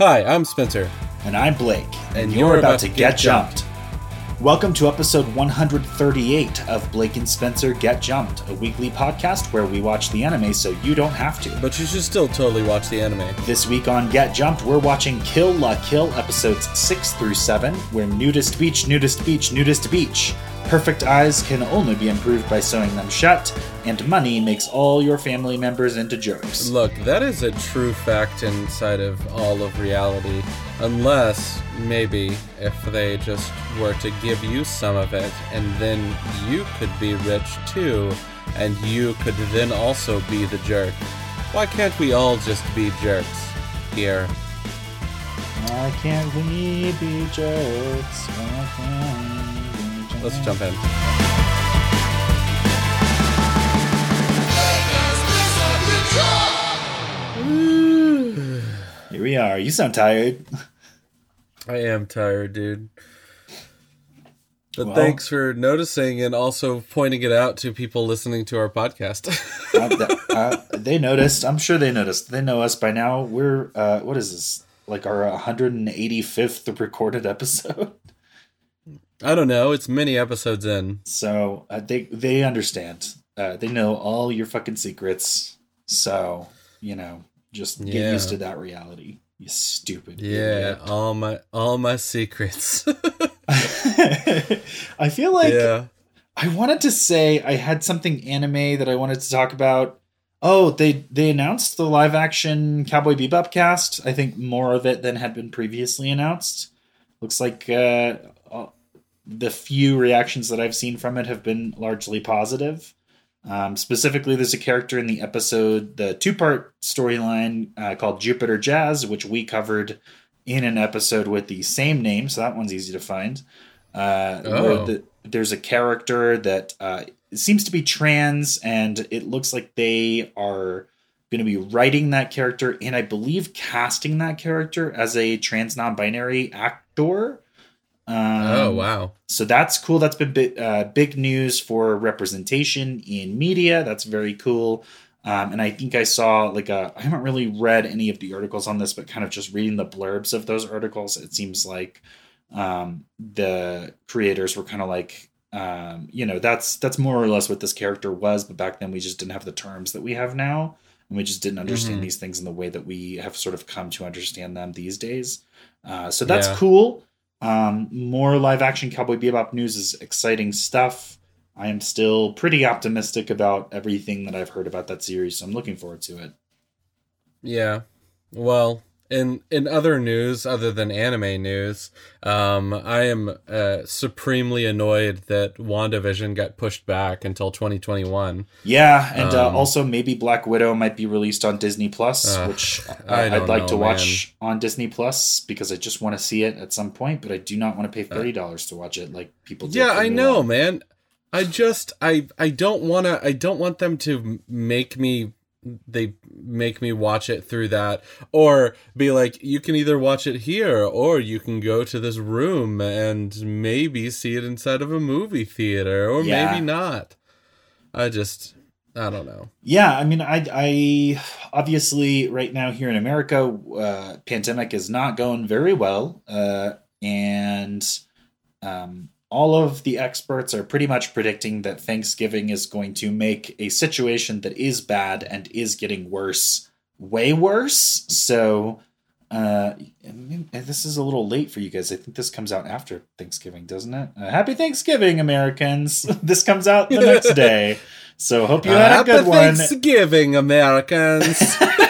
Hi, I'm Spencer. And I'm Blake. And, you're, you're, about, about to, get, get jumped. jumped. Welcome to episode 138 of Blake and Spencer Get Jumped, a weekly podcast where we watch the anime so you don't have to. But you should still totally watch the anime. This week on Get Jumped, we're watching Kill La Kill episodes 6 through 7, where nudist beach, nudist beach, nudist beach. Perfect eyes can only be improved by sewing them shut, and money makes all your family members into jerks. Look, that is a true fact inside of all of reality. Unless, maybe, if they just were to give you some of it, and then you could be rich too, and you could then also be the jerk. Why can't we all just be jerks here? Why can't we be jerks? Let's jump in. Here we are. You sound tired. I am tired, dude. But well, thanks for noticing and also pointing it out to people listening to our podcast. uh, uh, they noticed. I'm sure they noticed. They know us by now. We're uh, what is this? Like our 185th recorded episode. I don't know. It's many episodes in. So uh, they they understand. Uh, they know all your fucking secrets. So you know, just get yeah. used to that reality. You stupid. Yeah, idiot. all my all my secrets. I feel like yeah. I wanted to say I had something anime that I wanted to talk about. Oh, they they announced the live action Cowboy Bebop cast. I think more of it than had been previously announced. Looks like uh, the few reactions that I've seen from it have been largely positive. Um, specifically, there's a character in the episode, the two part storyline uh, called Jupiter Jazz, which we covered in an episode with the same name. So that one's easy to find. Uh, oh. the, there's a character that uh, seems to be trans, and it looks like they are going to be writing that character and I believe casting that character as a trans non binary actor. Um, oh wow! So that's cool. That's been big, uh, big news for representation in media. That's very cool. Um, and I think I saw like a. I haven't really read any of the articles on this, but kind of just reading the blurbs of those articles, it seems like um, the creators were kind of like, um, you know, that's that's more or less what this character was. But back then, we just didn't have the terms that we have now, and we just didn't understand mm-hmm. these things in the way that we have sort of come to understand them these days. Uh, so that's yeah. cool. Um, more live action Cowboy Bebop news is exciting stuff. I am still pretty optimistic about everything that I've heard about that series, so I'm looking forward to it. Yeah. Well, in in other news other than anime news, um, I am uh, supremely annoyed that WandaVision got pushed back until 2021. Yeah, and uh, um, uh, also maybe Black Widow might be released on Disney Plus, uh, which I would like know, to watch man. on Disney Plus because I just want to see it at some point, but I do not want to pay uh, thirty dollars to watch it like people. Yeah, I know, man. I just I I don't want to I don't want them to make me they make me watch it through that or be like you can either watch it here or you can go to this room and maybe see it inside of a movie theater or yeah. maybe not i just i don't know yeah i mean i i obviously right now here in america uh pandemic is not going very well uh and um all of the experts are pretty much predicting that Thanksgiving is going to make a situation that is bad and is getting worse way worse. So, uh, this is a little late for you guys. I think this comes out after Thanksgiving, doesn't it? Uh, happy Thanksgiving, Americans! this comes out the next day. So, hope you had a good one. Happy Thanksgiving, Americans.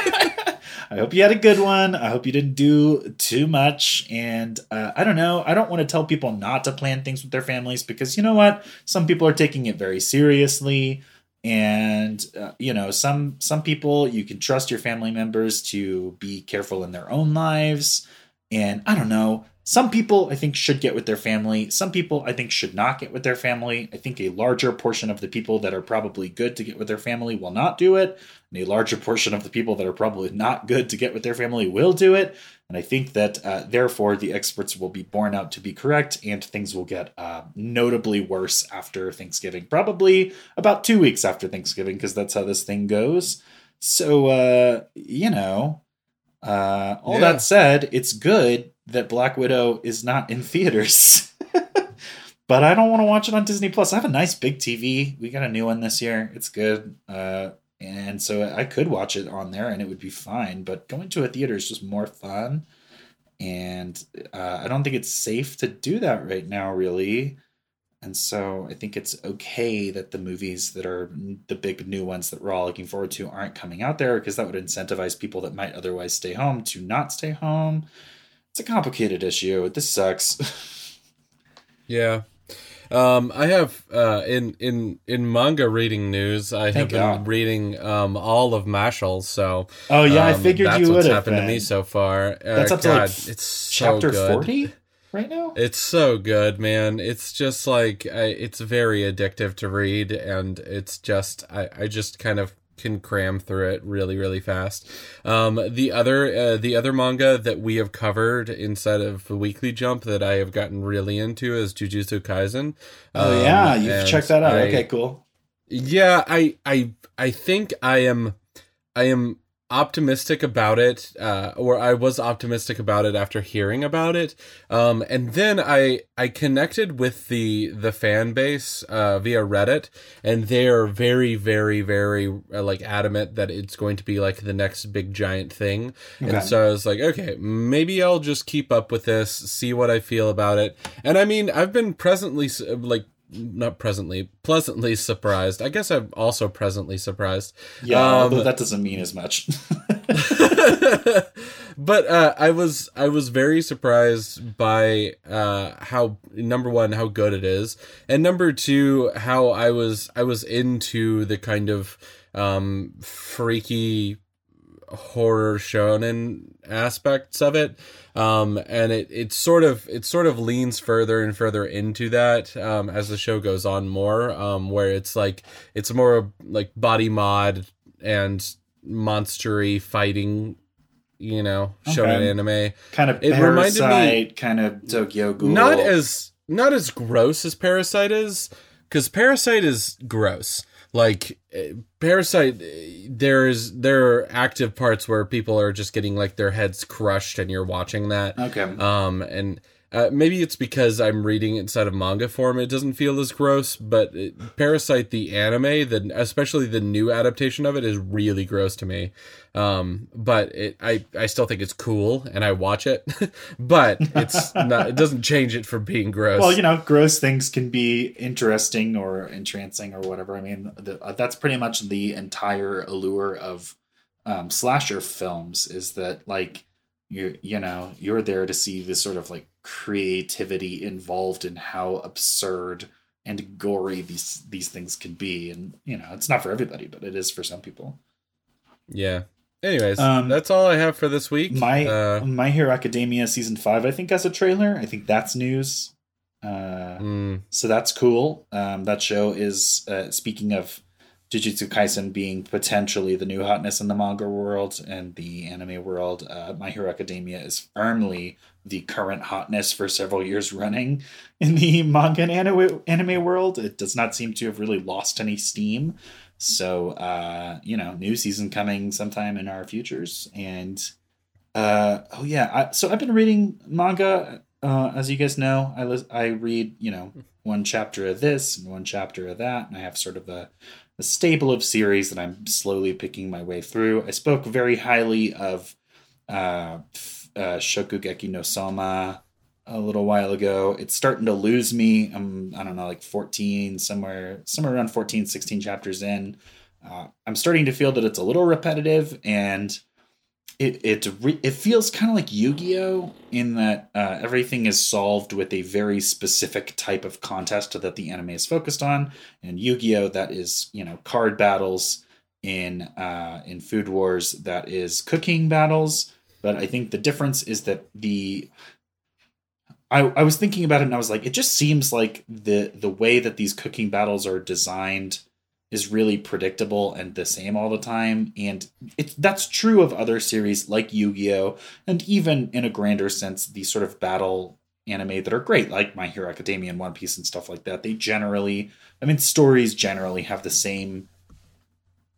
I hope you had a good one. I hope you didn't do too much. And uh, I don't know. I don't want to tell people not to plan things with their families because you know what? Some people are taking it very seriously. And uh, you know, some some people you can trust your family members to be careful in their own lives. And I don't know. Some people I think should get with their family. Some people I think should not get with their family. I think a larger portion of the people that are probably good to get with their family will not do it. And a larger portion of the people that are probably not good to get with their family will do it. And I think that uh, therefore the experts will be borne out to be correct and things will get uh, notably worse after Thanksgiving. Probably about two weeks after Thanksgiving, because that's how this thing goes. So, uh, you know, Uh, all Yeah. that said, it's good that Black Widow is not in theaters. but I don't want to watch it on Disney Plus. I have a nice big TV. We got a new one this year. It's good. Uh, and so I could watch it on there and it would be fine. But going to a theater is just more fun. And uh, I don't think it's safe to do that right now, really. And so I think it's okay that the movies that are the big new ones that we're all looking forward to aren't coming out there because that would incentivize people that might otherwise stay home to not stay home. It's a complicated issue. This sucks. Yeah. Um, I have uh, in in in manga reading news. I have been God. reading um, all of Mashle. So oh yeah, I um, figured that's you would have happened been. to me so far. Uh, That's up to, like, it's so Chapter forty right now. It's so good, man. It's just like I, it's very addictive to read, and it's just I, I just kind of can cram through it really really fast. Um, the other uh, the other manga that we have covered inside of the Weekly Jump that I have gotten really into is Jujutsu Kaisen. Oh Um, yeah, you've checked that out. I- okay, cool. yeah, I I I think I am I am optimistic about it uh or I was optimistic about it after hearing about it um and then I I connected with the the fan base uh via Reddit and they're very very very uh, like adamant that it's going to be like the next big giant thing Okay. and so I was like, okay, maybe I'll just keep up with this, see what I feel about it. And I mean, I've been presently, like, not presently, pleasantly surprised. I guess I'm also presently surprised. yeah, um, although that doesn't mean as much. but uh, I was I was very surprised by uh, how number one how good it is, and number two how I was I was into the kind of um, freaky horror shonen aspects of it um and it it sort of it sort of leans further and further into that um as the show goes on more um where it's like it's more like body mod and monstery fighting you know shonen Okay. anime kind of It reminded me- kind of Tokyo Ghoul. not as not as gross as Parasyte is, because Parasyte is gross. Like eh, Parasyte, eh, there is there are active parts where people are just getting like their heads crushed, and you're watching that. okay. Um, and uh, maybe it's because I'm reading it inside of manga form; it doesn't feel as gross. But it, Parasyte, the anime, the especially the new adaptation of it, is really gross to me. Um, but it, I I still think it's cool, and I watch it. but it's not; it doesn't change it from being gross. Well, you know, gross things can be interesting or entrancing or whatever. I mean, the, uh, that's pretty much the entire allure of um, slasher films is that like you you know you're there to see this sort of like creativity involved in how absurd and gory these these things can be, and you know it's not for everybody, but it is for some people. yeah. Anyways, Um, that's all I have for this week. My uh, My Hero Academia season five, I think, has a trailer. I think that's news. Uh, mm, so that's cool. Um, that show is uh, speaking of Jujutsu Kaisen being potentially the new hotness in the manga world and the anime world. Uh, My Hero Academia is firmly the current hotness for several years running in the manga and anime, anime world. It does not seem to have really lost any steam. So, uh, you know, new season coming sometime in our futures. And uh, oh yeah, I, so I've been reading manga. Uh, as you guys know, I lis- I read you know one chapter of this and one chapter of that, and I have sort of a, a stable of series that I'm slowly picking my way through. I spoke very highly of uh, uh, Shokugeki no Soma a little while ago. It's starting to lose me. I'm I don't know like 14 somewhere somewhere around 14 16 chapters in. Uh, I'm starting to feel that it's a little repetitive and it it re- it feels kind of like Yu-Gi-Oh in that uh, everything is solved with a very specific type of contest that the anime is focused on. And Yu-Gi-Oh that is you know card battles in uh, in Food Wars that is cooking battles. But I think the difference is that the I, I was thinking about it and I was like, it just seems like the the way that these cooking battles are designed is really predictable and the same all the time. And it that's true of other series like Yu-Gi-Oh! and even in a grander sense, these sort of battle anime that are great, like My Hero Academia and One Piece and stuff like that. They generally I mean stories generally have the same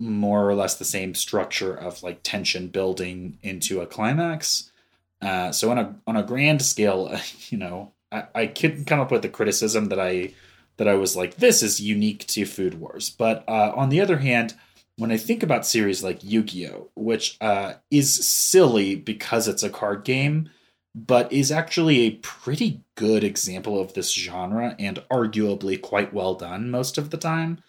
more or less the same structure of like tension building into a climax. Uh, so on a on a grand scale, you know, I, I could come up with the criticism that I that I was like, this is unique to Food Wars. But uh, on the other hand, when I think about series like Yu-Gi-Oh, which uh, is silly because it's a card game, but is actually a pretty good example of this genre and arguably quite well done most of the time.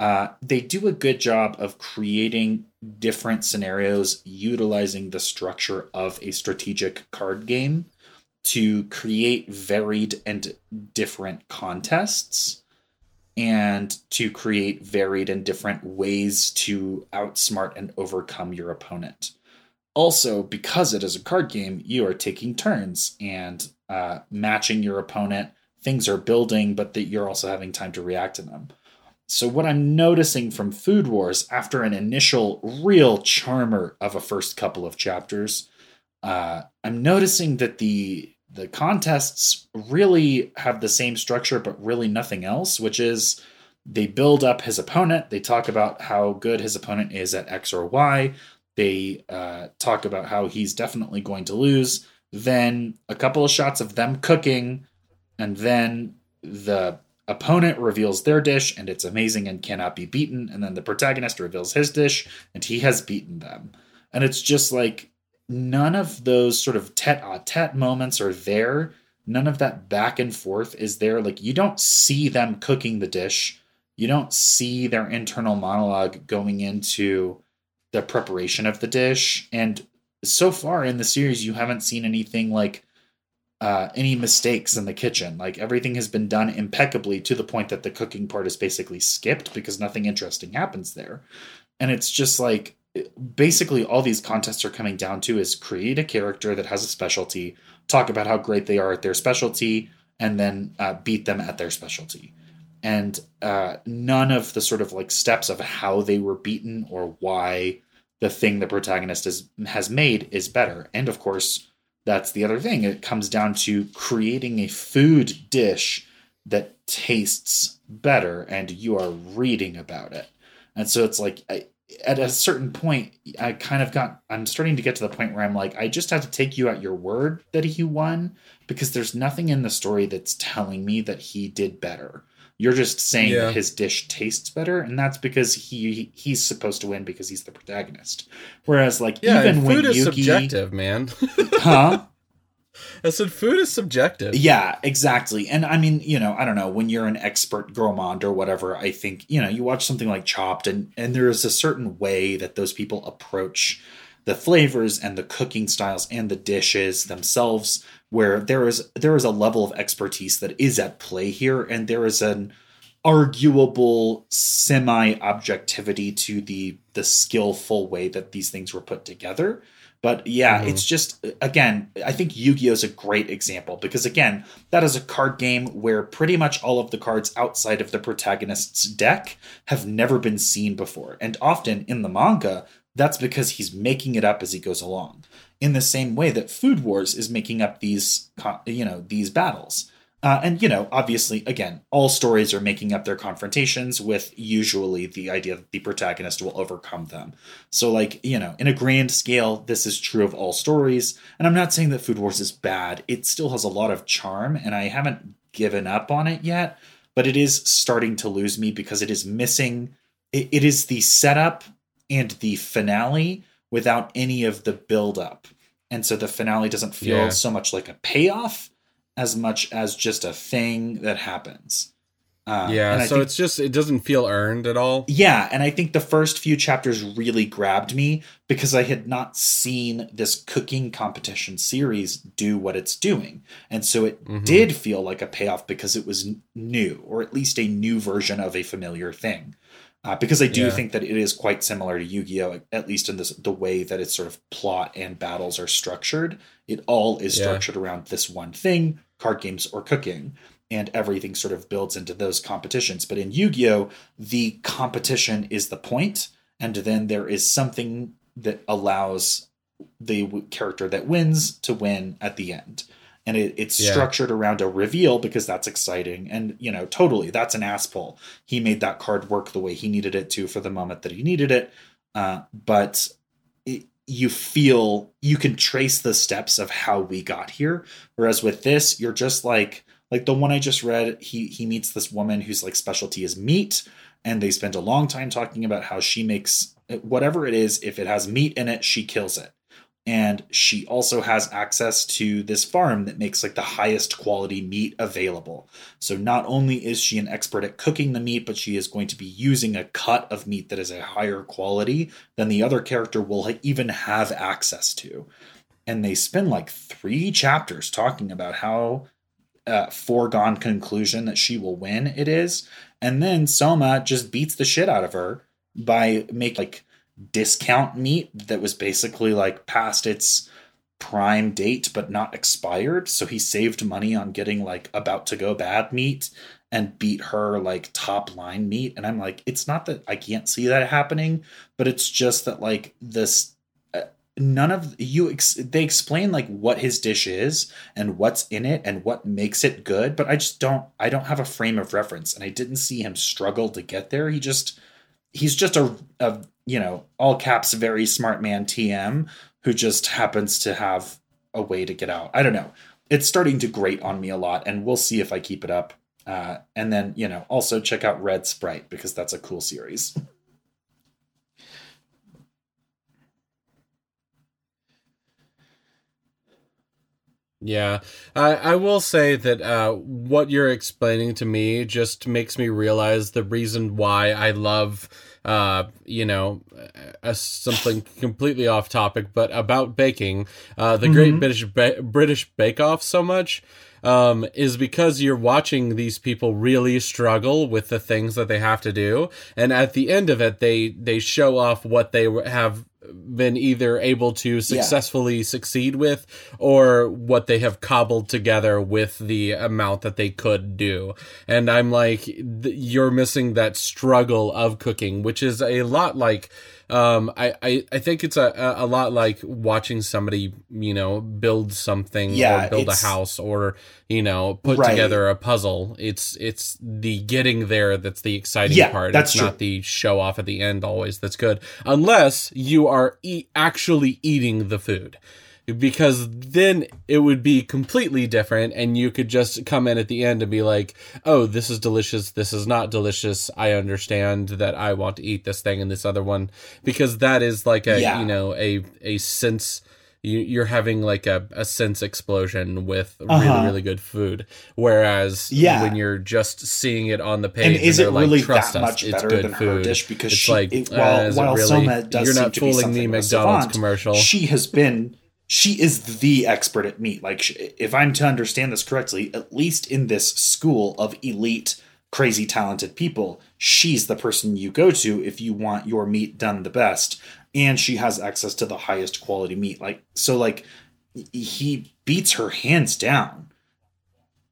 Uh, they do a good job of creating different scenarios utilizing the structure of a strategic card game to create varied and different contests and to create varied and different ways to outsmart and overcome your opponent. Also, because it is a card game, you are taking turns and uh, matching your opponent. Things are building, but that you're also having time to react to them. So, what I'm noticing from Food Wars after an initial real charmer of a first couple of chapters, uh, I'm noticing that the the contests really have the same structure, but really nothing else, which is they build up his opponent. They talk about how good his opponent is at X or Y. They uh, talk about how he's definitely going to lose. Then a couple of shots of them cooking, and then the opponent reveals their dish and it's amazing and cannot be beaten. And then the protagonist reveals his dish and he has beaten them. And it's just like none of those sort of tete a tete moments are there. None of that back and forth is there. Like you don't see them cooking the dish. You don't see their internal monologue going into the preparation of the dish. And so far in the series, you haven't seen anything like uh, any mistakes in the kitchen. Like everything has been done impeccably to the point that the cooking part is basically skipped because nothing interesting happens there. And it's just like basically all these contests are coming down to is create a character that has a specialty, talk about how great they are at their specialty, and then uh, beat them at their specialty. And uh, none of the sort of like steps of how they were beaten or why the thing the protagonist is, has made is better. And of course, that's the other thing. It comes down to creating a food dish that tastes better, and you are reading about it. And so it's like, I, at a certain point, I kind of got, I'm starting to get to the point where I'm like, I just have to take you at your word that he won because there's nothing in the story that's telling me that he did better. You're just saying yeah. his dish tastes better, and that's because he he's supposed to win because he's the protagonist. Whereas, like, yeah, even when food is Yugi, subjective, man. huh? I said food is subjective. Yeah, exactly. And I mean, you know, I don't know, when you're an expert gourmand or whatever, I think, you know, you watch something like Chopped and and there is a certain way that those people approach the flavors and the cooking styles and the dishes themselves where there is there is a level of expertise that is at play here and there is an arguable semi objectivity to the the skillful way that these things were put together but yeah, mm-hmm. it's just again, I think Yu-Gi-Oh is a great example because again, that is a card game where pretty much all of the cards outside of the protagonist's deck have never been seen before. And often in the manga, that's because he's making it up as he goes along. In the same way that Food Wars is making up these you know, these battles. Uh, and you know, obviously, again, all stories are making up their confrontations with usually the idea that the protagonist will overcome them. So, like you know, in a grand scale, this is true of all stories. And I'm not saying that Food Wars is bad; it still has a lot of charm, and I haven't given up on it yet. But it is starting to lose me because it is missing. it, it is the setup and the finale without any of the buildup. and so the finale doesn't feel yeah. so much like a payoff as much as just a thing that happens. Uh, yeah, so think, it's just it doesn't feel earned at all. Yeah, and I think the first few chapters really grabbed me because I had not seen this cooking competition series do what it's doing, and so it mm-hmm. did feel like a payoff because it was new, or at least a new version of a familiar thing. Uh, because I do yeah. think that it is quite similar to Yu-Gi-Oh, at least in this the way that its sort of plot and battles are structured. It all is structured yeah. around this one thing card games or cooking and everything sort of builds into those competitions but in yu-gi-oh the competition is the point and then there is something that allows the character that wins to win at the end and it, it's Yeah. structured around a reveal because that's exciting. And you know totally that's an ass pull he made that card work the way he needed it to for the moment that he needed it. Uh, but it, you feel you can trace the steps of how we got here. Whereas with this you're just like like the one i just read he he meets this woman whose like specialty is meat and they spend a long time talking about how she makes whatever it is if it has meat in it she kills it and she also has access to this farm that makes like the highest quality meat available. So not only is she an expert at cooking the meat but she is going to be using a cut of meat that is a higher quality than the other character will even have access to. And they spend like three chapters talking about how uh, foregone conclusion that she will win it is. And then soma just beats the shit out of her by make like discount meat that was basically like past its prime date but not expired. So he saved money on getting like about to go bad meat and beat her like top line meat. And i'm like it's not that i can't see that happening but it's just that like this uh, none of you ex- they explain like what his dish is and what's in it and what makes it good but i just don't i don't have a frame of reference and i didn't see him struggle to get there. He just he's just a, a you know all caps very smart man tm who just happens to have a way to get out. I don't know. It's starting to grate on me a lot and we'll see if i keep it up. Uh, and then you know also check out red sprite because that's a cool series Yeah, I I will say that uh, what you're explaining to me just makes me realize the reason why I love, uh, you know, a, something completely off topic, but about baking, uh, the Great Mhm. British ba- British Bake Off so much. Um, is because you're watching these people really struggle with the things that they have to do, and at the end of it, they they show off what they have been either able to successfully succeed with or what they have cobbled together with the amount that they could do. And I'm like, th- you're missing that struggle of cooking, which is a lot like, um, I, I, I think it's a, a lot like watching somebody, you know, build something Yeah, or build a house or, you know, put Right. together a puzzle. It's, it's the getting there that's the exciting Yeah, part. that's it's true. not the show off at the end always that's good unless you are e- actually eating the food because then it would be completely different and you could just come in at the end and be like oh this is delicious this is not delicious i understand that i want to eat this thing and this other one because that is like a Yeah. you know a a sense you, you're having like a, a sense explosion with Uh-huh. really really good food whereas Yeah. when you're just seeing it on the page and and is they're it like, really "Trust that us, much it's better good than her food." dish because It's she like, it, uh, while, it while really? Soma does You're seem not to be fooling me, McDonald's savant, commercial. she has been she is the expert at meat like if i'm to understand this correctly at least in this school of elite crazy talented people she's the person you go to if you want your meat done the best and she has access to the highest quality meat like so like he beats her hands down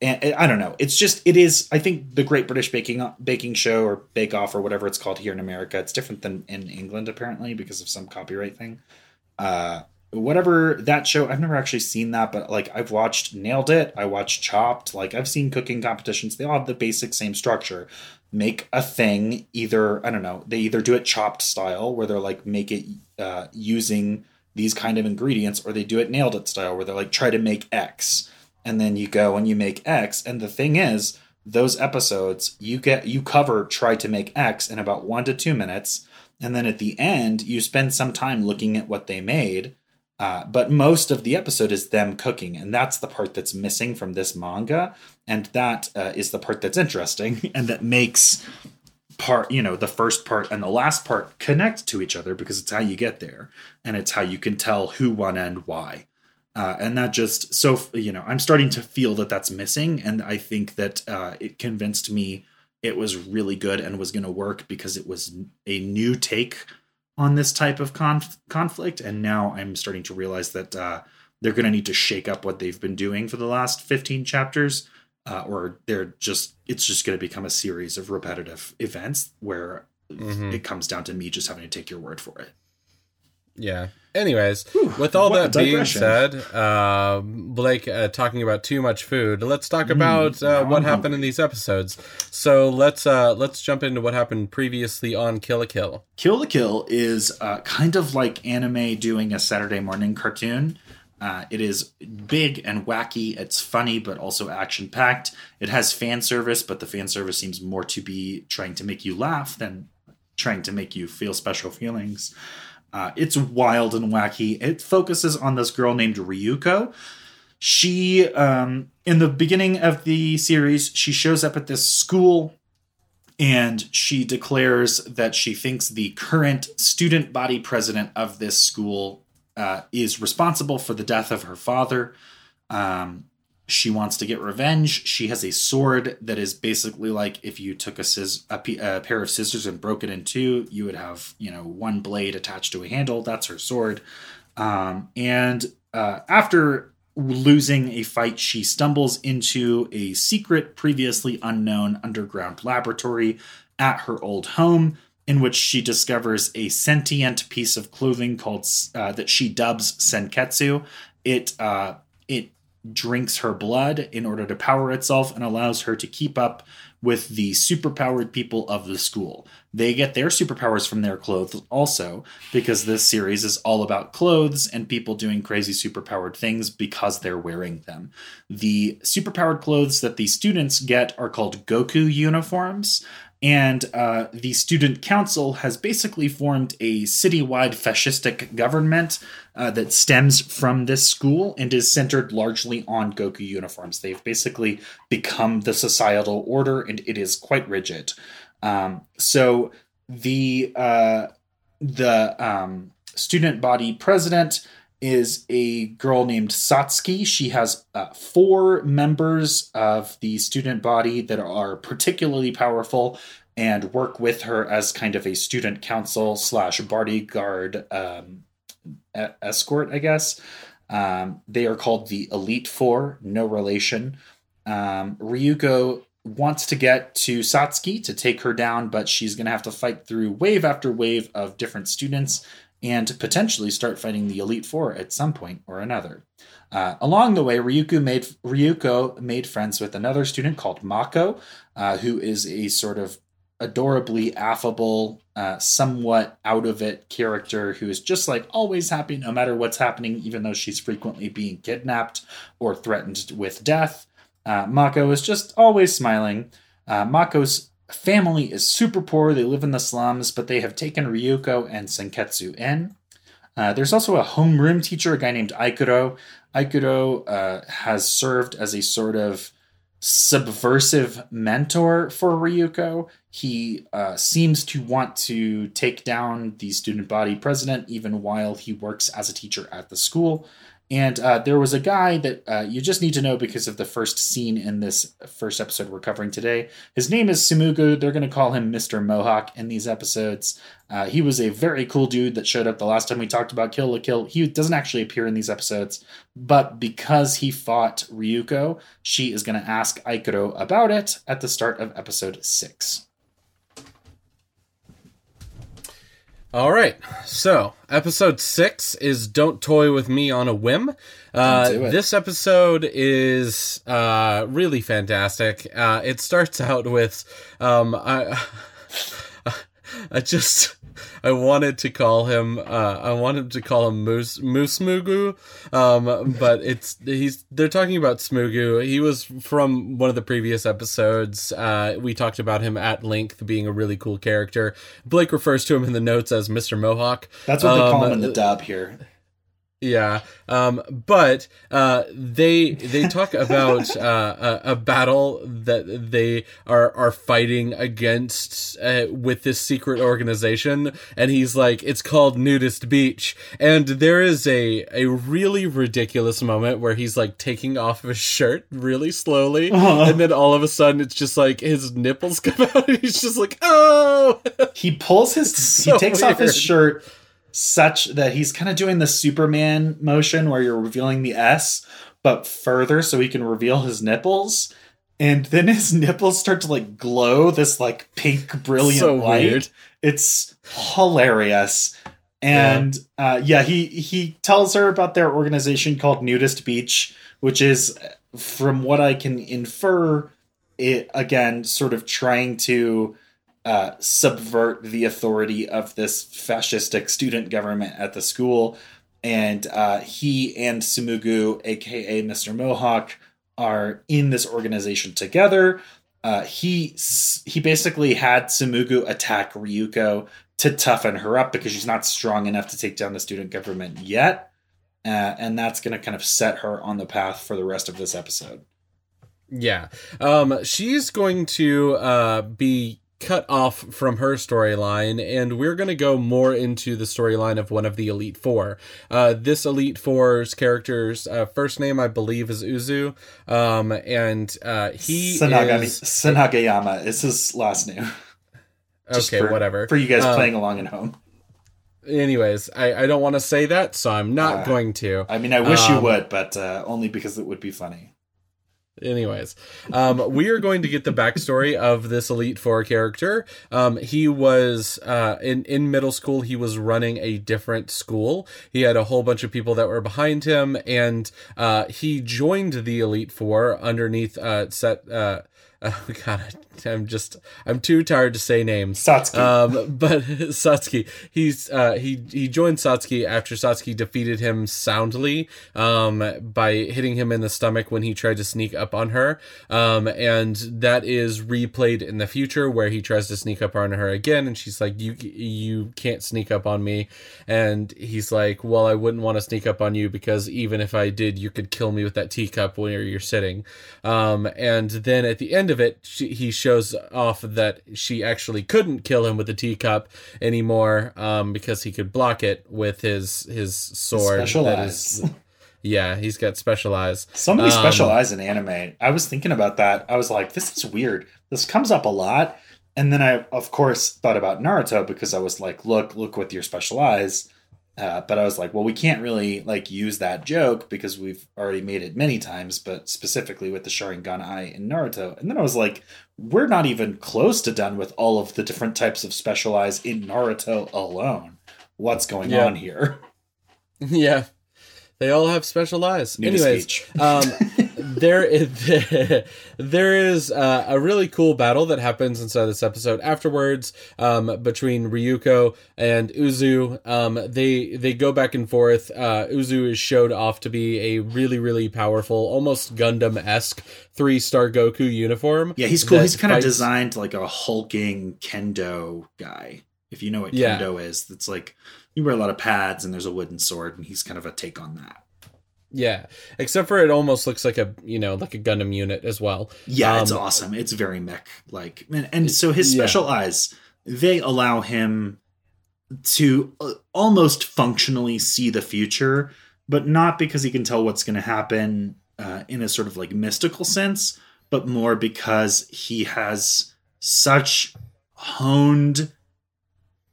and I don't know. It's just it is. I think the Great British Baking Baking Show or Bake Off or whatever it's called here in America. It's different than in England apparently because of some copyright thing. Uh, whatever that show, I've never actually seen that, but like I've watched Nailed It. I watched Chopped. Like I've seen cooking competitions. They all have the basic same structure. Make a thing. Either I don't know. They either do it chopped style where they're like make it uh, using these kind of ingredients, or they do it Nailed It style where they're like try to make X and then you go and you make X. And the thing is, those episodes you get you cover try to make X in about one to two minutes, and then at the end you spend some time looking at what they made. Uh, but most of the episode is them cooking, and that's the part that's missing from this manga, and that uh, is the part that's interesting and that makes part you know the first part and the last part connect to each other because it's how you get there and it's how you can tell who won and why. Uh, and that just so you know i'm starting to feel that that's missing and i think that uh, it convinced me it was really good and was going to work because it was a new take on this type of conf- conflict and now i'm starting to realize that uh, they're going to need to shake up what they've been doing for the last 15 chapters uh, or they're just it's just going to become a series of repetitive events where Mhm. it comes down to me just having to take your word for it Yeah. Anyways, with all that being said, uh, Blake uh, talking about too much food. Let's talk about uh, what I'm happened in these episodes. So let's uh, let's jump into what happened previously on Kill la Kill. Kill la Kill is uh, kind of like anime doing a Saturday morning cartoon. Uh, it is big and wacky. It's funny, but also action packed. It has fan service, but the fan service seems more to be trying to make you laugh than trying to make you feel special feelings. Uh, it's wild and wacky. It focuses on this girl named Ryuko. She, um, in the beginning of the series, she shows up at this school and she declares that she thinks the current student body president of this school uh, is responsible for the death of her father. Um, she wants to get revenge. She has a sword that is basically like if you took a, a, pe- a pair of scissors and broke it in two, you would have you know one blade attached to a handle. That's her sword. Um, and uh, after losing a fight, she stumbles into a secret, previously unknown underground laboratory at her old home, in which she discovers a sentient piece of clothing called uh, that she dubs Senketsu. It uh, it drinks her blood in order to power itself and allows her to keep up with the superpowered people of the school. They get their superpowers from their clothes also, because this series is all about clothes and people doing crazy superpowered things because they're wearing them. The superpowered clothes that the students get are called Goku uniforms. And uh, the student council has basically formed a citywide fascistic government uh, that stems from this school and is centered largely on Goku uniforms. They've basically become the societal order, and it is quite rigid. Um, so the uh, the um, student body president is a girl named Satsuki. She has uh, four members of the student body that are particularly powerful and work with her as kind of a student council slash bodyguard um, escort, I guess. Um, they are called the Elite Four, no relation. Um, Ryuko wants to get to Satsuki to take her down, but she's going to have to fight through wave after wave of different students and potentially start fighting the Elite Four at some point or another. Uh, along the way, Ryuko made Ryuko made friends with another student called Mako, uh, who is a sort of adorably affable, uh, somewhat out of it character who is just like always happy no matter what's happening, even though she's frequently being kidnapped or threatened with death. Uh, Mako is just always smiling. Uh, Mako's family is super poor. They live in the slums, but they have taken Ryuko and Senketsu in. Uh, there's also a homeroom teacher, a guy named Aikuro. Aikuro uh, has served as a sort of subversive mentor for Ryuko. He uh, seems to want to take down the student body president even while he works as a teacher at the school. And uh, there was a guy that uh, you just need to know because of the first scene in this first episode we're covering today. His name is Tsumugu. They're going to call him Mr. Mohawk in these episodes. Uh, he was a very cool dude that showed up the last time we talked about Kill la Kill. He doesn't actually appear in these episodes, but because he fought Ryuko, she is going to ask Aikuro about it at the start of episode six. All right. So, episode six is Don't Toy With Me on a Whim. Uh, this episode is uh, really fantastic. Uh, it starts out with um, I, I just. I wanted to call him. Uh, I wanted to call him Moose Moose Smugu, um, but it's he's. They're talking about Smugu. He was from one of the previous episodes. Uh, we talked about him at length, being a really cool character. Blake refers to him in the notes as Mister Mohawk. That's what they call Um, him in the dub here. Yeah, um, but uh, they they talk about uh, a, a battle that they are are fighting against uh, with this secret organization, and he's like, it's called Nudist Beach, and there is a a really ridiculous moment where he's like taking off his shirt really slowly, Uh-huh. and then all of a sudden it's just like his nipples come out, and he's just like, oh, He pulls his So he takes off his shirt such that he's kind of doing the Superman motion where you're revealing the S, but further so he can reveal his nipples. And then his nipples start to like glow this like pink brilliant So light. weird. It's hilarious. And yeah. Uh, yeah, he he tells her about their organization called Nudist Beach, which is, from what I can infer, it again sort of trying to uh, subvert the authority of this fascistic student government at the school. And uh, he and Tsumugu, aka Mr. Mohawk, are in this organization together. Uh, he he basically had Tsumugu attack Ryuko to toughen her up because she's not strong enough to take down the student government yet, uh, and that's going to kind of set her on the path for the rest of this episode. Yeah, um, she's going to uh, be cut off from her storyline, and we're going to go more into the storyline of one of the Elite Four. Uh, this Elite Four's character's uh, first name, I believe, is Uzu, um, and uh, he Sanagami, is Sanageyama is his last name. okay, for, whatever. For you guys um, playing along at home. Anyways, I, I don't want to say that, so I'm not uh, going to. I mean, I wish um, you would, but uh, only because it would be funny. Anyways, um, we are going to get the backstory of this Elite Four character. Um, he was uh, in in middle school. He was running a different school. He had a whole bunch of people that were behind him, and uh, he joined the Elite Four underneath uh, set. Oh God, I'm just I'm too tired to say names. Satsuki. Um, but Satsuki, he's uh, he he joined Satsuki after Satsuki defeated him soundly um, by hitting him in the stomach when he tried to sneak up on her. Um, and that is replayed in the future where he tries to sneak up on her again, and she's like, "You you can't sneak up on me," and he's like, "Well, I wouldn't want to sneak up on you because even if I did, you could kill me with that teacup where you're sitting." Um, and then at the end of it, she, he shows off that she actually couldn't kill him with the teacup anymore um, because he could block it with his his sword. Special eyes. yeah, he's got specialized. Somebody um, special eyes in anime. I was thinking about that. I was like, this is weird. This comes up a lot. And then I, of course, thought about Naruto because I was like, look, look with your special eyes. Uh, but I was like, well, we can't really like use that joke because we've already made it many times, but specifically with the Sharingan Eye in Naruto. And then I was like, we're not even close to done with all of the different types of special eyes in Naruto alone. What's going yeah. on here? Yeah. They all have special eyes. Anyways, um, there is there is uh, a really cool battle that happens inside this episode afterwards um, between Ryuko and Uzu. Um, they they go back and forth. Uh, Uzu is showed off to be a really really powerful, almost Gundam esque three star Goku uniform. Yeah, he's cool. He's kind fights... of designed like a hulking kendo guy. If you know what yeah. kendo is, it's like you wear a lot of pads and there's a wooden sword, and he's kind of a take on that. Yeah, except for it almost looks like a you know like a Gundam unit as well. Yeah, um, it's awesome. It's very mech like, and, and so his special yeah. eyes they allow him to uh, almost functionally see the future, but not because he can tell what's going to happen uh, in a sort of like mystical sense, but more because he has such honed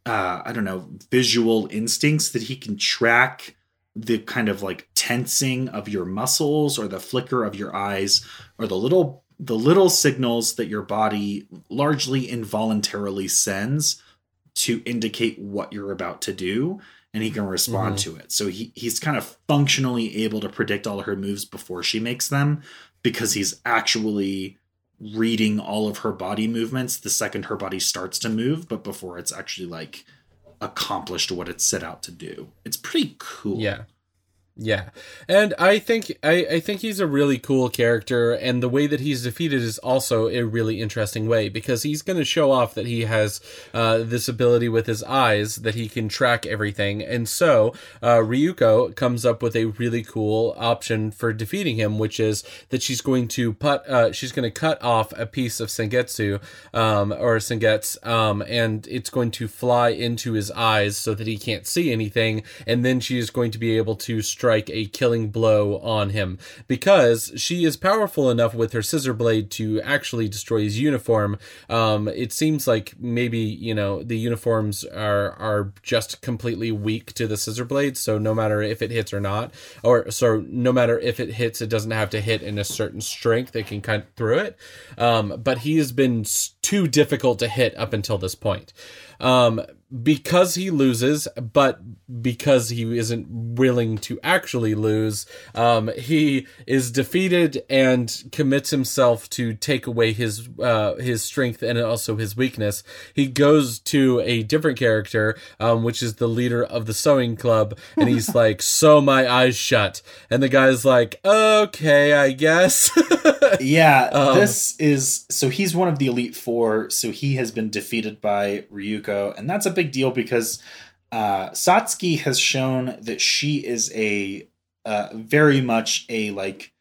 uh, I don't know, visual instincts that he can track the kind of like tensing of your muscles or the flicker of your eyes or the little the little signals that your body largely involuntarily sends to indicate what you're about to do and he can respond mm-hmm. to it. So he he's kind of functionally able to predict all her moves before she makes them because he's actually reading all of her body movements the second her body starts to move, but before it's actually like accomplished what it set out to do. It's pretty cool. Yeah. Yeah, and I think I, I think he's a really cool character, and the way that he's defeated is also a really interesting way because he's going to show off that he has uh, this ability with his eyes that he can track everything, and so uh, Ryuko comes up with a really cool option for defeating him, which is that she's going to put uh, she's going to cut off a piece of Sengetsu um, or Sengetsu, um, and it's going to fly into his eyes so that he can't see anything, and then she is going to be able to strike strike a killing blow on him because she is powerful enough with her scissor blade to actually destroy his uniform. Um, it seems like maybe you know the uniforms are are just completely weak to the scissor blade, so no matter if it hits or not, or so no matter if it hits, it doesn't have to hit in a certain strength; it can cut through it. Um, but he has been too difficult to hit up until this point. Um, because he loses, but because he isn't willing to actually lose, um, he is defeated and commits himself to take away his uh, his strength and also his weakness. He goes to a different character, um, which is the leader of the sewing club, and he's like, "Sew my eyes shut," and the guy's like, "Okay, I guess." yeah, um, this is so he's one of the elite four, so he has been defeated by Ryuko, and that's a big deal because uh, Satsuki has shown that she is a uh, very much a like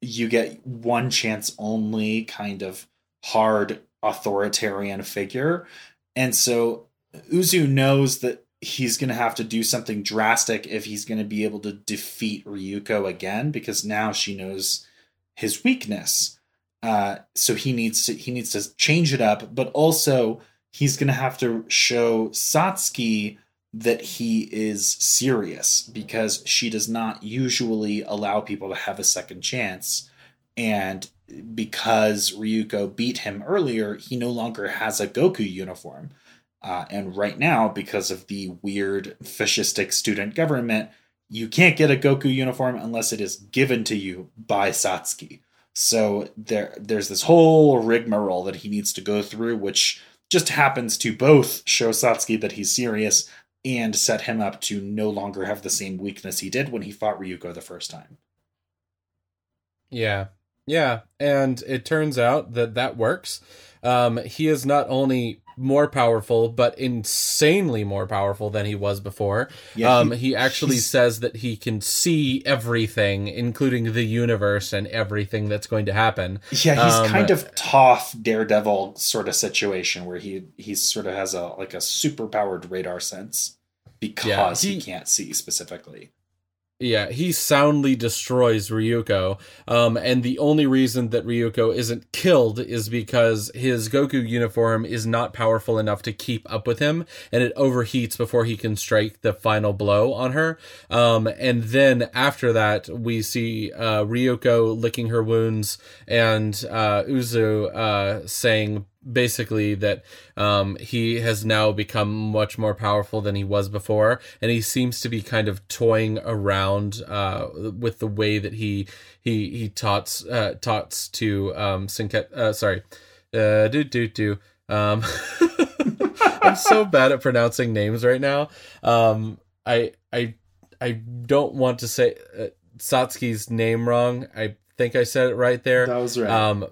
you get one chance only kind of hard authoritarian figure, and so Uzu knows that he's going to have to do something drastic if he's going to be able to defeat Ryuko again because now she knows his weakness. Uh, so he needs to he needs to change it up, but also he's going to have to show Satsuki that he is serious because she does not usually allow people to have a second chance. And because Ryuko beat him earlier, he no longer has a Goku uniform. Uh, and right now, because of the weird fascistic student government, you can't get a Goku uniform unless it is given to you by Satsuki. So there, there's this whole rigmarole that he needs to go through, which just happens to both show Satsuki that he's serious and set him up to no longer have the same weakness he did when he fought Ryuko the first time. Yeah. Yeah, and it turns out that that works. Um, he is not only more powerful, but insanely more powerful than he was before. Yeah, um, he, he actually says that he can see everything, including the universe and everything that's going to happen. Yeah, he's um, kind of tough Daredevil sort of situation where he he sort of has a like a super powered radar sense because yeah, he, he can't see specifically. Yeah, he soundly destroys Ryuko. Um, and the only reason that Ryuko isn't killed is because his Goku uniform is not powerful enough to keep up with him, and it overheats before he can strike the final blow on her. Um, and then after that, we see uh, Ryuko licking her wounds and uh, Uzu uh, saying basically that um, he has now become much more powerful than he was before, and he seems to be kind of toying around uh, with the way that he he he tots uh, tots to um, Sinket. Uh, sorry, uh, do do do. Um, I'm so bad at pronouncing names right now. Um, I I I don't want to say uh, Satsuki's name wrong. I think I said it right there. That was right. Um,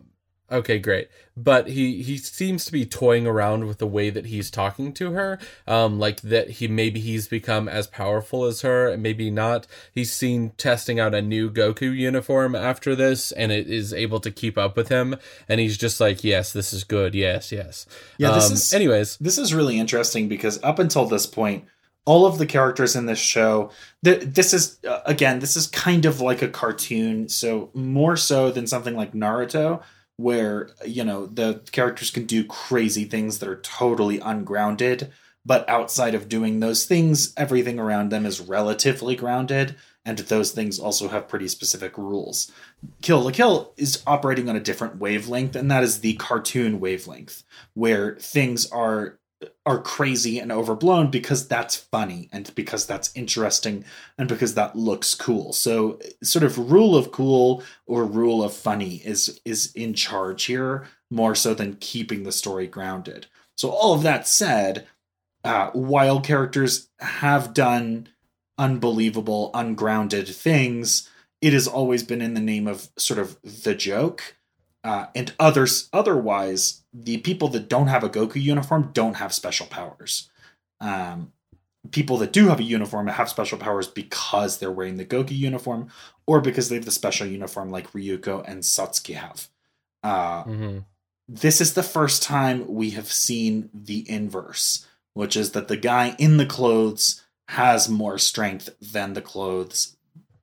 Okay, great. But he he seems to be toying around with the way that he's talking to her. Um, like that he maybe he's become as powerful as her, and maybe not. He's seen testing out a new Goku uniform after this, and it is able to keep up with him. And he's just like, "Yes, this is good. Yes, yes." Yeah. This um, is. Anyways, this is really interesting because up until this point, all of the characters in this show this is uh, again this is kind of like a cartoon so more so than something like naruto where you know the characters can do crazy things that are totally ungrounded but outside of doing those things everything around them is relatively grounded and those things also have pretty specific rules. Kill la kill is operating on a different wavelength and that is the cartoon wavelength where things are are crazy and overblown because that's funny and because that's interesting and because that looks cool. So sort of rule of cool or rule of funny is is in charge here more so than keeping the story grounded. So all of that said, uh, while characters have done unbelievable, ungrounded things, it has always been in the name of sort of the joke uh, and others otherwise the people that don't have a goku uniform don't have special powers. Um, people that do have a uniform have special powers because they're wearing the goku uniform or because they have the special uniform like ryuko and satsuki have. Uh, mm-hmm. this is the first time we have seen the inverse which is that the guy in the clothes has more strength than the clothes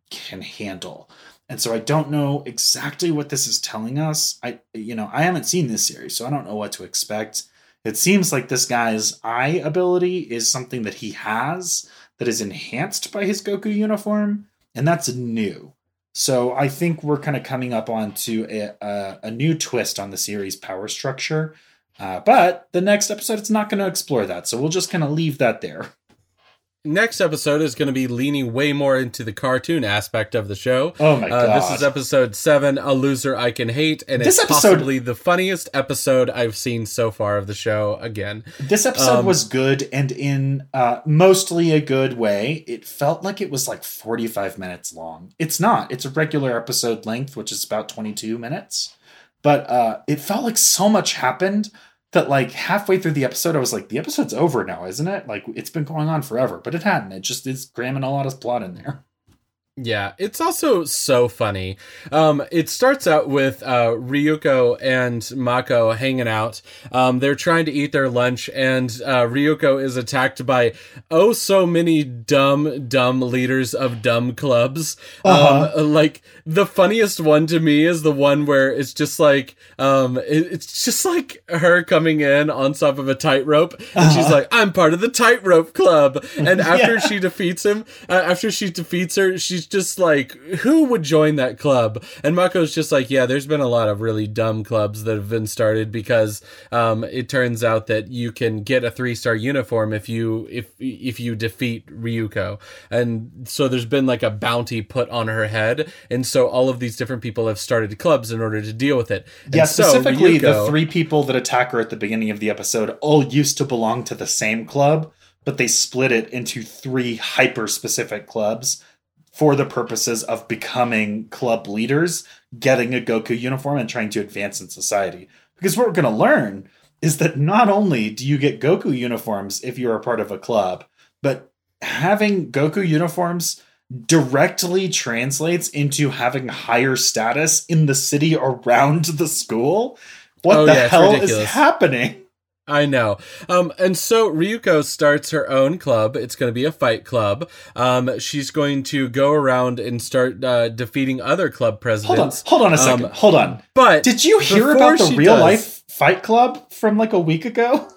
can handle and so I don't know exactly what this is telling us. I you know, I haven't seen this series, so I don't know what to expect. It seems like this guy's eye ability is something that he has that is enhanced by his Goku uniform, and that's new. So I think we're kind of coming up onto a, a, a new twist on the series power structure. Uh, but the next episode, it's not going to explore that. So we'll just kind of leave that there. Next episode is going to be leaning way more into the cartoon aspect of the show. Oh my Uh, this is episode seven, A Loser I Can Hate, and This it's episode- possibly the funniest episode I've seen so far of the show. Again, This episode Um, was good and in uh, mostly a good way. It felt like it was like 45 minutes long. It's not. It's a regular episode length, which is about 22 minutes. But uh, it felt like so much happened that like halfway through the episode, I was like, the episode's over now, isn't it? Like it's been going on forever, but it hadn't. It just is cramming a lot of plot in there. Yeah, it's also so funny. Um, it starts out with uh, Ryuko and Mako hanging out. Um, they're trying to eat their lunch, and uh, Ryuko is attacked by oh so many dumb, dumb leaders of dumb clubs. Uh-huh. Um, like the funniest one to me is the one where it's just like um, it- it's just like her coming in on top of a tightrope, and she's Uh-huh. like, "I'm part of the tightrope club," and after Yeah. she defeats him, uh, after she defeats her, she's just like, "Who would join that club?" And Mako's just like, "Yeah, there's been a lot of really dumb clubs that have been started because um, it turns out that you can get a three star uniform if you if if you defeat Ryuko, and so there's been like a bounty put on her head, and so all of these different people have started clubs in order to deal with it. And Yeah, so specifically the three people that attack her at the beginning of the episode all used to belong to the same club, but they split it into three hyper specific clubs for the purposes of becoming club leaders, getting a Goku uniform, and trying to advance in society. Because what we're going to learn is that not only do you get Goku uniforms if you're a part of a club, but having Goku uniforms directly translates into having higher status in the city around the school. What Oh, the yeah, hell is happening? I know. Um, and so Ryuko starts her own club. It's going to be a fight club. Um, she's going to go around and start uh, defeating other club presidents. Hold on, hold on a second. Um, hold on. But Did you hear about the real does- life fight club from like a week ago?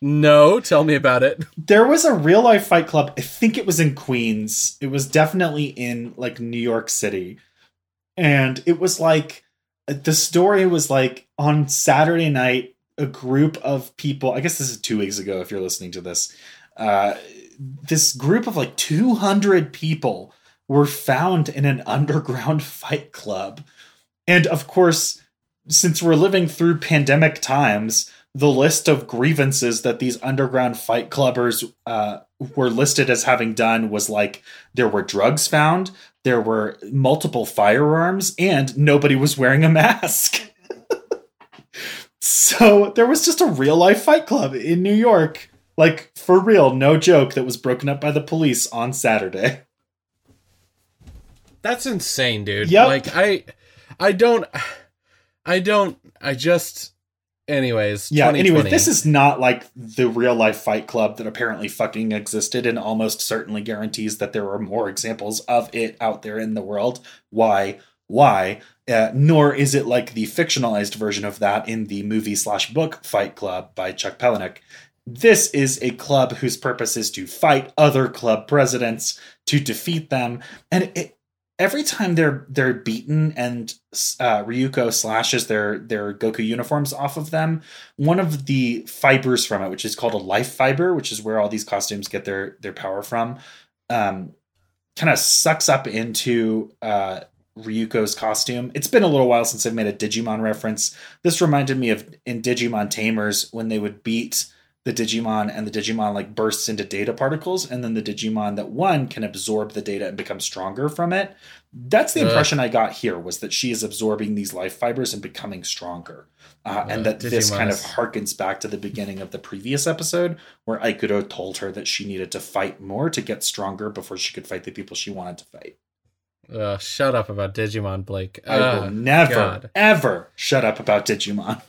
no, tell me about it. There was a real life fight club. I think it was in Queens. It was definitely in like New York City. And it was like the story was like on Saturday night, a group of people, I guess this is two weeks ago if you're listening to this. Uh, this group of like 200 people were found in an underground fight club. And of course, since we're living through pandemic times, the list of grievances that these underground fight clubbers uh, were listed as having done was like there were drugs found, there were multiple firearms, and nobody was wearing a mask. so there was just a real life fight club in New York, like for real, no joke, that was broken up by the police on Saturday. That's insane, dude. Yep. Like I, I don't, I don't, I just. Anyways, Yeah, anyway, this is not like the real life fight club that apparently fucking existed and almost certainly guarantees that there are more examples of it out there in the world. Why? Why? Uh, nor is it like the fictionalized version of that in the movie slash book Fight Club by Chuck Palahniuk. This is a club whose purpose is to fight other club presidents, to defeat them, and it, every time they're they're beaten and uh, Ryuko slashes their their Goku uniforms off of them, one of the fibers from it, which is called a life fiber, which is where all these costumes get their their power from, um, kind of sucks up into uh, Ryuko's costume. It's been a little while since I've made a Digimon reference. This reminded me of in Digimon Tamers when they would beat the Digimon and the Digimon like bursts into data particles, and then the Digimon that won can absorb the data and become stronger from it. That's the Ugh. impression I got here was that she is absorbing these life fibers and becoming stronger. Uh, and Ugh, that this Digimon kind of harkens back to the beginning of the previous episode where Aikuro told her that she needed to fight more to get stronger before she could fight the people she wanted to fight. Ugh, shut up about Digimon, Blake. I will Ugh, never, God. ever shut up about Digimon.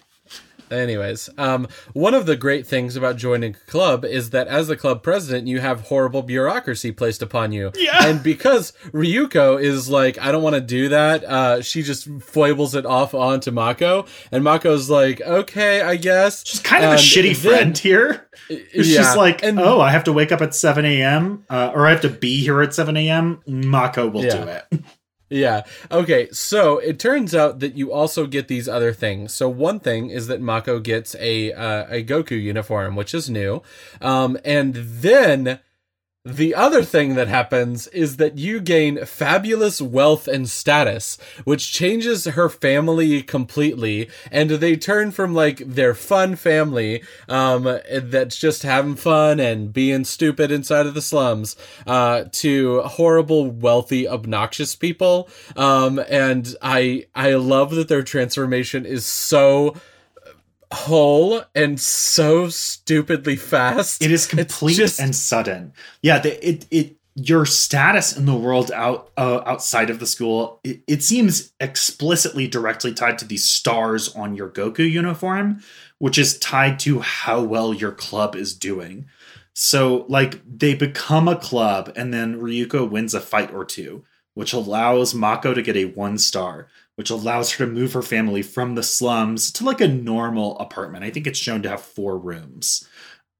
Anyways, um, one of the great things about joining a club is that as the club president, you have horrible bureaucracy placed upon you. Yeah. And because Ryuko is like, I don't want to do that, uh, she just foibles it off onto Mako, and Mako's like, okay, I guess. She's kind of a shitty then- friend here. She's Yeah, like, and- oh, I have to wake up at 7 a.m. Uh, or I have to be here at 7 a.m. Mako will Yeah. do it. Yeah. Okay. So it turns out that you also get these other things. So one thing is that Mako gets a uh, a Goku uniform, which is new. Um, and then the other thing that happens is that you gain fabulous wealth and status, which changes her family completely, and they turn from like their fun family, um, that's just having fun and being stupid inside of the slums, uh, to horrible, wealthy, obnoxious people. Um, and I, I love that their transformation is so, whole and so stupidly fast. It is complete just... and sudden. Yeah, the, it it your status in the world out uh, outside of the school it, it seems explicitly directly tied to these stars on your Goku uniform, which is tied to how well your club is doing. So like they become a club and then Ryuko wins a fight or two, which allows Mako to get a one star which allows her to move her family from the slums to like a normal apartment. I think it's shown to have four rooms.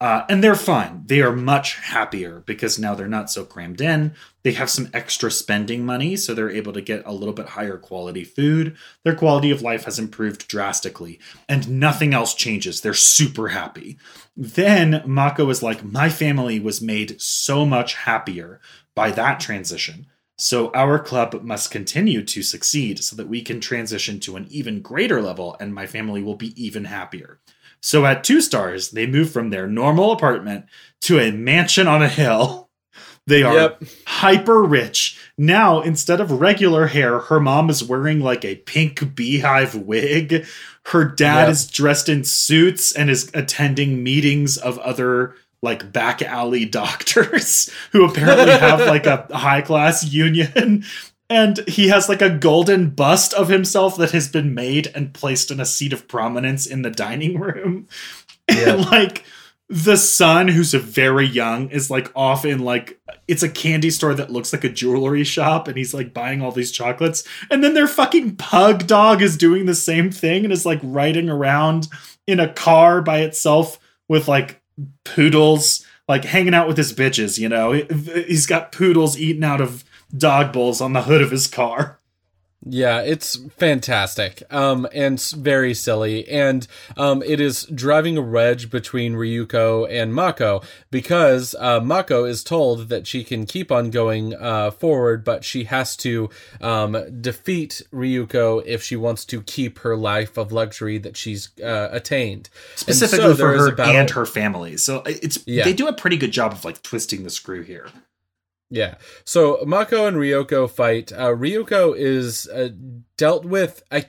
Uh, and they're fine. They are much happier because now they're not so crammed in. They have some extra spending money, so they're able to get a little bit higher quality food. Their quality of life has improved drastically, and nothing else changes. They're super happy. Then Mako is like, My family was made so much happier by that transition so our club must continue to succeed so that we can transition to an even greater level and my family will be even happier. So at two stars, they move from their normal apartment to a mansion on a hill. They are yep. hyper rich. Now, instead of regular hair, her mom is wearing like a pink beehive wig. Her dad yep. is dressed in suits and is attending meetings of other like back alley doctors who apparently have like a high class union. And he has like a golden bust of himself that has been made and placed in a seat of prominence in the dining room. Yeah. and like the son who's very young is like off in like it's a candy store that looks like a jewelry shop and he's like buying all these chocolates. And then their fucking pug dog is doing the same thing and is like riding around in a car by itself with like poodles like hanging out with his bitches, you know. He's got poodles eating out of dog bowls on the hood of his car. Yeah, it's fantastic um, and very silly. And um, it is driving a wedge between Ryuko and Mako because uh, Mako is told that she can keep on going uh, forward, but she has to um, defeat Ryuko if she wants to keep her life of luxury that she's uh, attained. Specifically so for her and her family. So it's yeah. they do a pretty good job of like twisting the screw here. Yeah. So Mako and Ryuko fight. Uh, Ryuko is uh, dealt with. I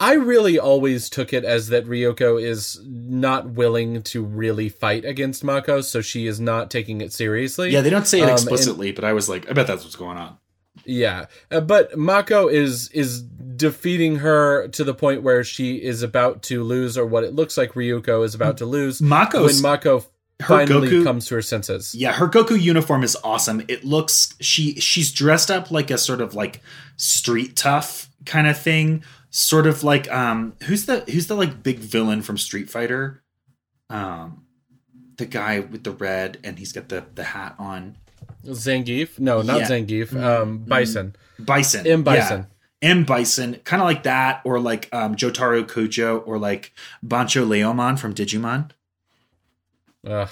I really always took it as that Ryuko is not willing to really fight against Mako, so she is not taking it seriously. Yeah, they don't say it explicitly, um, and, but I was like, I bet that's what's going on. Yeah, uh, but Mako is is defeating her to the point where she is about to lose, or what it looks like Ryuko is about to lose. Mako when Mako her finally Goku comes to her senses. Yeah, her Goku uniform is awesome. It looks she she's dressed up like a sort of like street tough kind of thing. Sort of like um who's the who's the like big villain from Street Fighter? Um the guy with the red and he's got the the hat on. Zangief? No, not yeah. Zangief. Mm-hmm. Um Bison. Bison. M Bison. Yeah. M Bison, kind of like that, or like um, Jotaro Kujo, or like Bancho Leomon from Digimon. Ugh.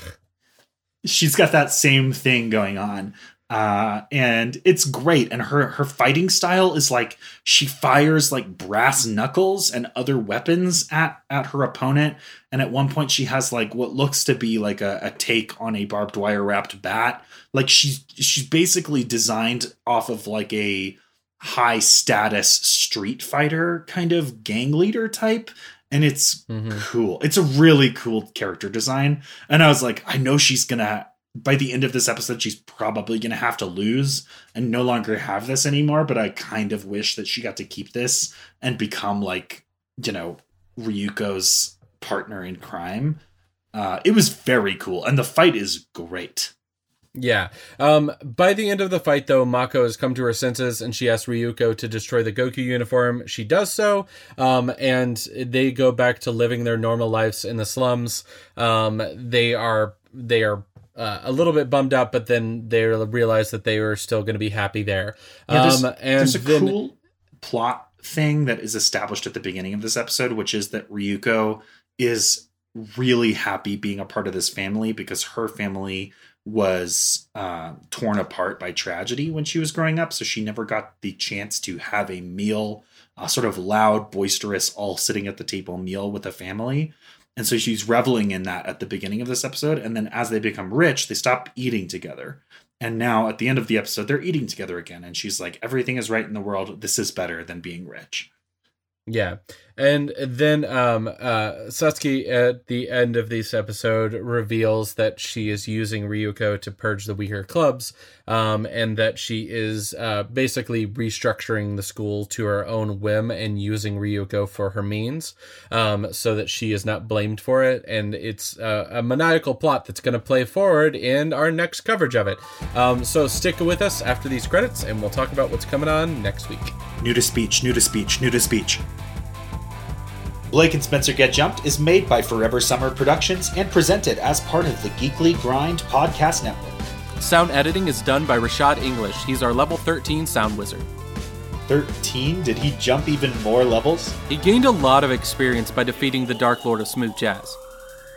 She's got that same thing going on. Uh, and it's great. And her her fighting style is like she fires like brass knuckles and other weapons at at her opponent. And at one point, she has like what looks to be like a, a take on a barbed wire wrapped bat. Like she's she's basically designed off of like a high status street fighter kind of gang leader type and it's mm-hmm. cool. It's a really cool character design. And I was like, I know she's gonna by the end of this episode, she's probably gonna have to lose and no longer have this anymore. But I kind of wish that she got to keep this and become like, you know, Ryuko's partner in crime. Uh, it was very cool, and the fight is great. Yeah. Um, by the end of the fight, though, Mako has come to her senses and she asks Ryuko to destroy the Goku uniform. She does so, um, and they go back to living their normal lives in the slums. Um, they are they are uh, a little bit bummed out, but then they realize that they were still going to be happy there. Yeah, there's, um, and there's a then, cool plot thing that is established at the beginning of this episode, which is that Ryuko is really happy being a part of this family because her family was uh, torn apart by tragedy when she was growing up. So she never got the chance to have a meal, a sort of loud, boisterous, all sitting at the table meal with a family. And so she's reveling in that at the beginning of this episode. And then as they become rich, they stop eating together. And now at the end of the episode, they're eating together again. And she's like, everything is right in the world. This is better than being rich. Yeah. And then um uh Satsuki at the end of this episode reveals that she is using Ryuko to purge the weaker clubs um and that she is uh basically restructuring the school to her own whim and using Ryuko for her means um so that she is not blamed for it and it's uh, a maniacal plot that's going to play forward in our next coverage of it. Um so stick with us after these credits and we'll talk about what's coming on next week. New to speech, new to speech, new to speech. Blake and Spencer Get Jumped is made by Forever Summer Productions and presented as part of the Geekly Grind podcast network. Sound editing is done by Rashad English. He's our level 13 sound wizard. 13? Did he jump even more levels? He gained a lot of experience by defeating the Dark Lord of Smooth Jazz.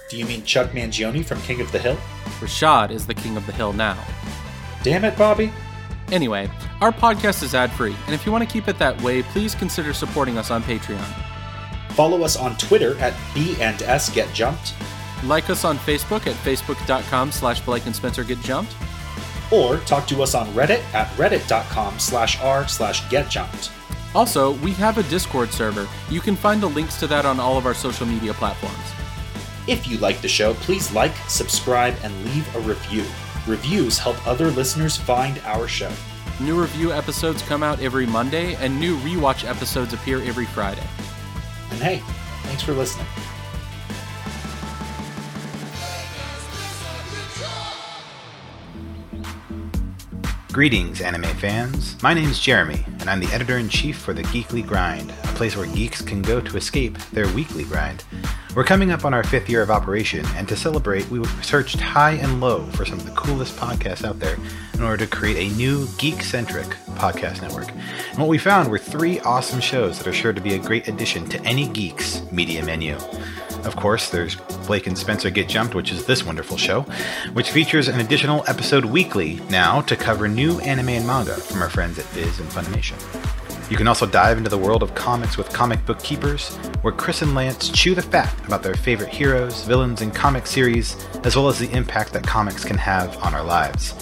Do you mean Chuck Mangione from King of the Hill? Rashad is the king of the hill now. Damn it, Bobby. Anyway, our podcast is ad free, and if you want to keep it that way, please consider supporting us on Patreon. Follow us on Twitter at B and S Get Jumped, Like us on Facebook at facebook.com slash Blake and Spencer Get Jumped. or talk to us on Reddit at reddit.com slash r slash get jumped. Also, we have a Discord server. You can find the links to that on all of our social media platforms. If you like the show, please like, subscribe, and leave a review. Reviews help other listeners find our show. New review episodes come out every Monday, and new rewatch episodes appear every Friday. And hey, thanks for listening. Greetings, anime fans. My name's Jeremy, and I'm the editor in chief for the Geekly Grind, a place where geeks can go to escape their weekly grind. We're coming up on our fifth year of operation, and to celebrate, we searched high and low for some of the coolest podcasts out there in order to create a new geek centric podcast network. And what we found were three awesome shows that are sure to be a great addition to any geek's media menu. Of course, there's Blake and Spencer Get Jumped, which is this wonderful show, which features an additional episode weekly now to cover new anime and manga from our friends at Viz and Funimation. You can also dive into the world of comics with Comic Book Keepers, where Chris and Lance chew the fat about their favorite heroes, villains, and comic series, as well as the impact that comics can have on our lives.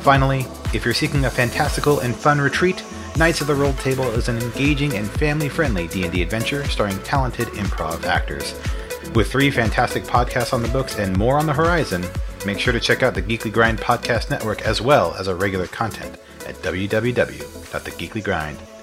Finally, if you're seeking a fantastical and fun retreat, Knights of the Roll Table is an engaging and family-friendly D&D adventure starring talented improv actors. With three fantastic podcasts on the books and more on the horizon, make sure to check out the Geekly Grind Podcast Network as well as our regular content at www.thegeeklygrind.com.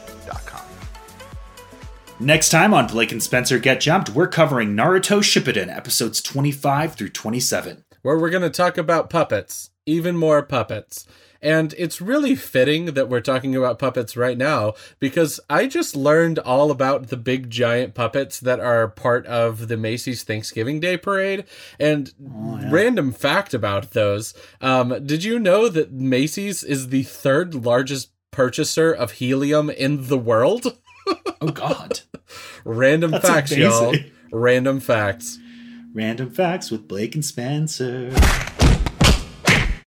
Next time on Blake and Spencer Get Jumped, we're covering Naruto Shippuden episodes 25 through 27. where we're going to talk about puppets, even more puppets. And it's really fitting that we're talking about puppets right now because I just learned all about the big giant puppets that are part of the Macy's Thanksgiving Day Parade. And random fact about those um, did you know that Macy's is the third largest purchaser of helium in the world? Oh, God. Random That's facts, y'all. Random facts. Random facts with Blake and Spencer.